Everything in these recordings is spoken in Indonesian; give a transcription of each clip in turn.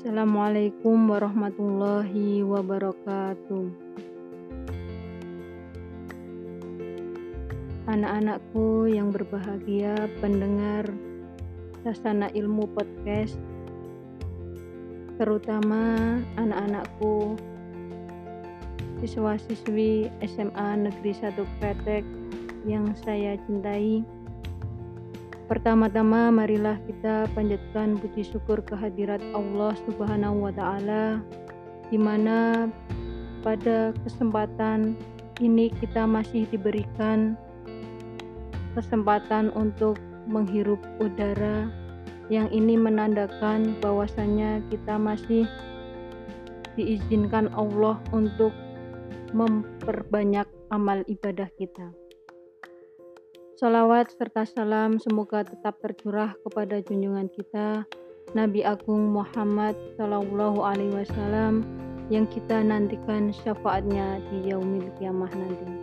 Assalamualaikum warahmatullahi wabarakatuh. Anak-anakku yang berbahagia, pendengar Sasana Ilmu Podcast, terutama anak-anakku siswa-siswi SMA Negeri 1 Kretek yang saya cintai. Pertama-tama marilah kita panjatkan puji syukur kehadirat Allah Subhanahu wa taala di mana pada kesempatan ini kita masih diberikan kesempatan untuk menghirup udara yang ini menandakan bahwasanya kita masih diizinkan Allah untuk memperbanyak amal ibadah kita. Salawat serta salam semoga tetap tercurah kepada junjungan kita Nabi Agung Muhammad Sallallahu Alaihi Wasallam yang kita nantikan syafaatnya di yaumil kiamah nanti.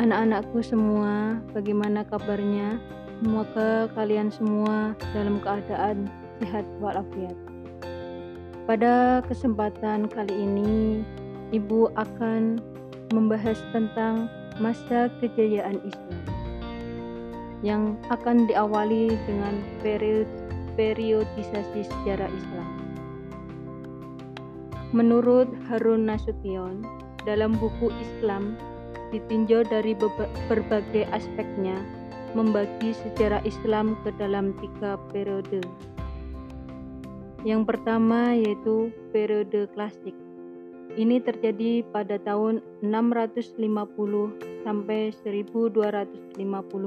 Anak-anakku semua, bagaimana kabarnya? Semoga kalian semua dalam keadaan sehat walafiat. Pada kesempatan kali ini, Ibu akan membahas tentang masa kejayaan Islam yang akan diawali dengan period, periodisasi sejarah Islam. Menurut Harun Nasution, dalam buku Islam ditinjau dari berbagai aspeknya membagi sejarah Islam ke dalam tiga periode. Yang pertama yaitu periode klasik ini terjadi pada tahun 650 sampai 1250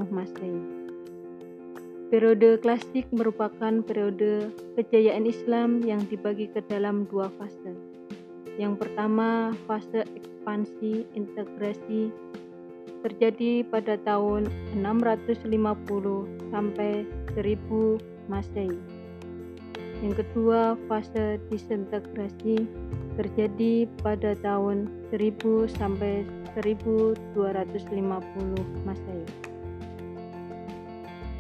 Masehi. Periode klasik merupakan periode kejayaan Islam yang dibagi ke dalam dua fase. Yang pertama, fase ekspansi integrasi terjadi pada tahun 650 sampai 1000 Masehi. Yang kedua, fase disintegrasi terjadi pada tahun 1000 sampai 1250 Masehi.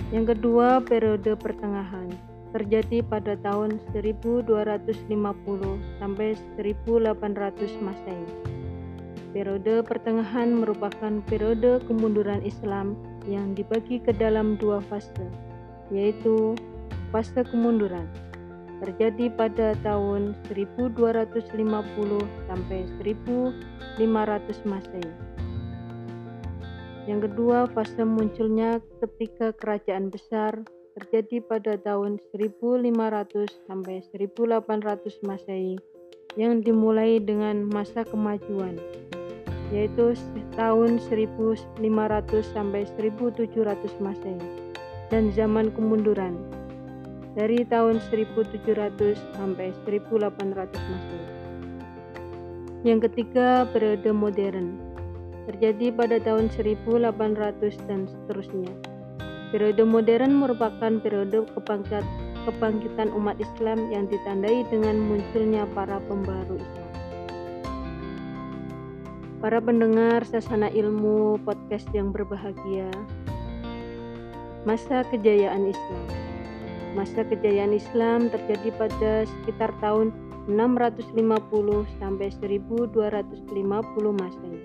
Yang kedua, periode pertengahan terjadi pada tahun 1250 sampai 1800 Masehi. Periode pertengahan merupakan periode kemunduran Islam yang dibagi ke dalam dua fase, yaitu fase kemunduran terjadi pada tahun 1250 sampai 1500 Masehi. Yang kedua, fase munculnya ketika kerajaan besar terjadi pada tahun 1500 sampai 1800 Masehi yang dimulai dengan masa kemajuan yaitu tahun 1500 sampai 1700 Masehi dan zaman kemunduran dari tahun 1700 sampai 1800 Masehi. Yang ketiga, periode modern terjadi pada tahun 1800 dan seterusnya. Periode modern merupakan periode kebangkit, kebangkitan umat Islam yang ditandai dengan munculnya para pembaru Islam. Para pendengar sasana ilmu podcast yang berbahagia, masa kejayaan Islam Masa kejayaan Islam terjadi pada sekitar tahun 650 sampai 1250 Masehi.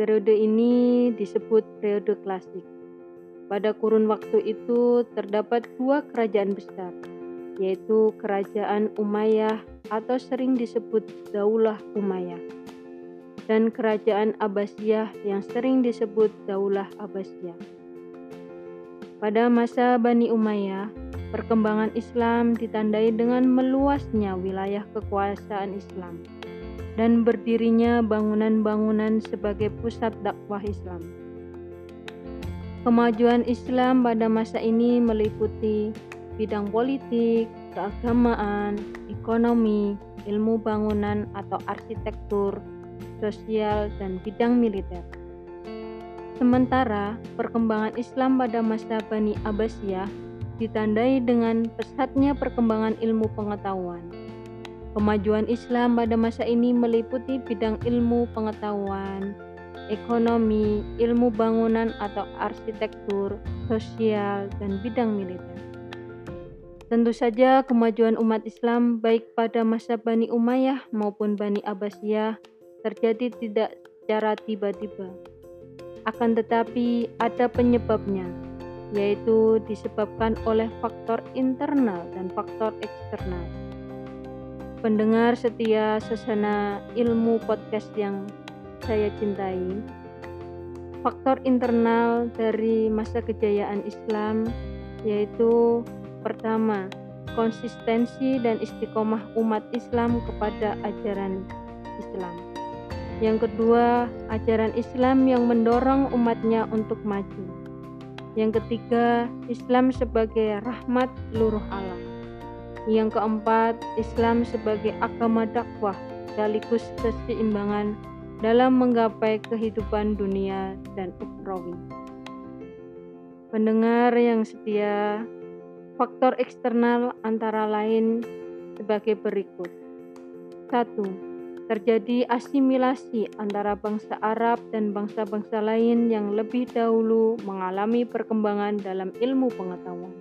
Periode ini disebut periode klasik. Pada kurun waktu itu terdapat dua kerajaan besar, yaitu Kerajaan Umayyah atau sering disebut Daulah Umayyah dan Kerajaan Abbasiyah yang sering disebut Daulah Abbasiyah. Pada masa Bani Umayyah, perkembangan Islam ditandai dengan meluasnya wilayah kekuasaan Islam dan berdirinya bangunan-bangunan sebagai pusat dakwah Islam. Kemajuan Islam pada masa ini meliputi bidang politik, keagamaan, ekonomi, ilmu bangunan atau arsitektur, sosial, dan bidang militer. Sementara perkembangan Islam pada masa Bani Abbasiyah ditandai dengan pesatnya perkembangan ilmu pengetahuan. Kemajuan Islam pada masa ini meliputi bidang ilmu pengetahuan, ekonomi, ilmu bangunan atau arsitektur, sosial, dan bidang militer. Tentu saja kemajuan umat Islam baik pada masa Bani Umayyah maupun Bani Abbasiyah terjadi tidak secara tiba-tiba. Akan tetapi ada penyebabnya, yaitu disebabkan oleh faktor internal dan faktor eksternal. Pendengar setia sesana ilmu podcast yang saya cintai, faktor internal dari masa kejayaan Islam yaitu Pertama, konsistensi dan istiqomah umat Islam kepada ajaran Islam. Yang kedua, ajaran Islam yang mendorong umatnya untuk maju. Yang ketiga, Islam sebagai rahmat seluruh alam. Yang keempat, Islam sebagai agama dakwah sekaligus keseimbangan dalam menggapai kehidupan dunia dan ukhrawi. Pendengar yang setia, Faktor eksternal antara lain sebagai berikut. 1. Terjadi asimilasi antara bangsa Arab dan bangsa-bangsa lain yang lebih dahulu mengalami perkembangan dalam ilmu pengetahuan.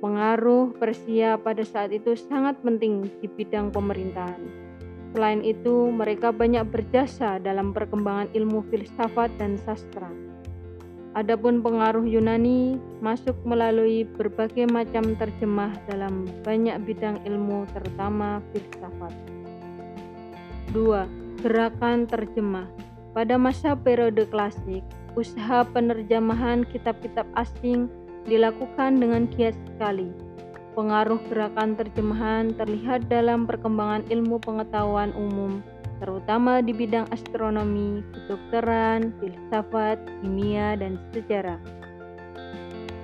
Pengaruh Persia pada saat itu sangat penting di bidang pemerintahan. Selain itu, mereka banyak berjasa dalam perkembangan ilmu filsafat dan sastra. Adapun pengaruh Yunani masuk melalui berbagai macam terjemah dalam banyak bidang ilmu terutama filsafat. 2. Gerakan terjemah. Pada masa periode klasik, usaha penerjemahan kitab-kitab asing dilakukan dengan giat sekali. Pengaruh gerakan terjemahan terlihat dalam perkembangan ilmu pengetahuan umum terutama di bidang astronomi, kedokteran, filsafat, kimia, dan sejarah.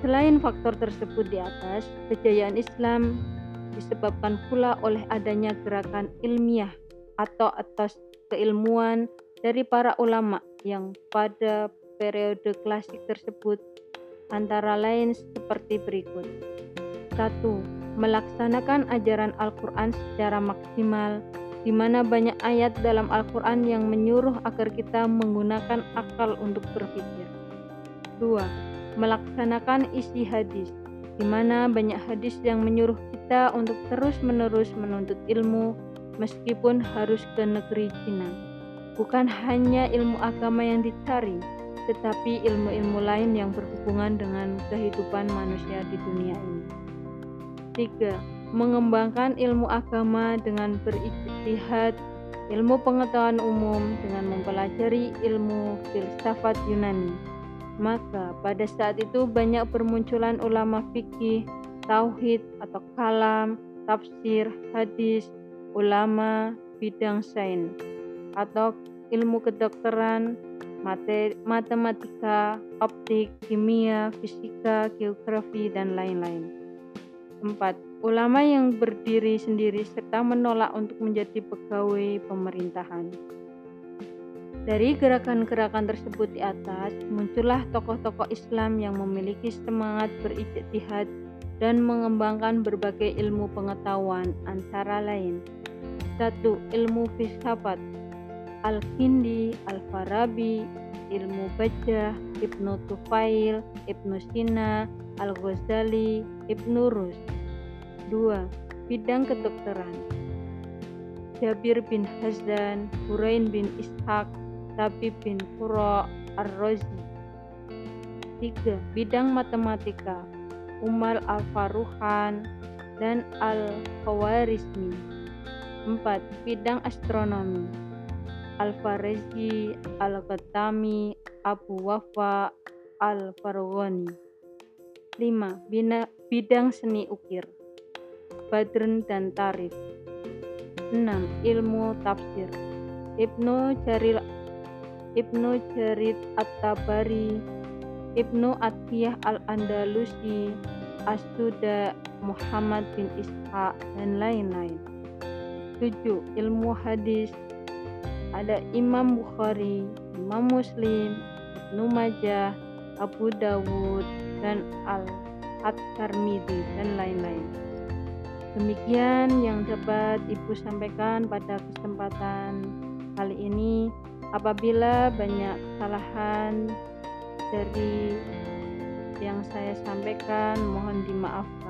Selain faktor tersebut di atas, kejayaan Islam disebabkan pula oleh adanya gerakan ilmiah atau atas keilmuan dari para ulama yang pada periode klasik tersebut antara lain seperti berikut. 1. Melaksanakan ajaran Al-Quran secara maksimal di mana banyak ayat dalam Al-Quran yang menyuruh agar kita menggunakan akal untuk berpikir. 2. Melaksanakan isi hadis, di mana banyak hadis yang menyuruh kita untuk terus-menerus menuntut ilmu meskipun harus ke negeri Cina. Bukan hanya ilmu agama yang dicari, tetapi ilmu-ilmu lain yang berhubungan dengan kehidupan manusia di dunia ini. 3 mengembangkan ilmu agama dengan berijtihad, ilmu pengetahuan umum dengan mempelajari ilmu filsafat Yunani. Maka pada saat itu banyak bermunculan ulama fikih, tauhid atau kalam, tafsir, hadis, ulama bidang sains atau ilmu kedokteran, matematika, optik, kimia, fisika, geografi, dan lain-lain. 4 ulama yang berdiri sendiri serta menolak untuk menjadi pegawai pemerintahan. Dari gerakan-gerakan tersebut di atas, muncullah tokoh-tokoh Islam yang memiliki semangat berijtihad dan mengembangkan berbagai ilmu pengetahuan antara lain. 1. Ilmu filsafat Al-Kindi, Al-Farabi, Ilmu Bajah, Ibnu Tufail, Ibnu Sina, Al-Ghazali, Ibnu Rus. 2. Bidang kedokteran Jabir bin Hazan, Hurain bin Ishaq, Tabib bin Qura, Ar-Razi 3. Bidang matematika Umar Al-Faruhan dan Al-Khawarizmi 4. Bidang astronomi Al-Farazi, Al-Ghatami, Abu Wafa, Al-Farghani 5. Bidang seni ukir Badrun dan Tarif 6. Ilmu Tafsir Ibnu Jarir Ibnu Jarid At-Tabari Ibnu Atiyah Al-Andalusi Asuda Muhammad bin Ishaq dan lain-lain 7. Ilmu Hadis ada Imam Bukhari, Imam Muslim, Ibnu Majah, Abu Dawud, dan Al-At-Tirmidzi dan lain-lain. Demikian yang dapat Ibu sampaikan pada kesempatan kali ini. Apabila banyak kesalahan dari yang saya sampaikan, mohon dimaafkan.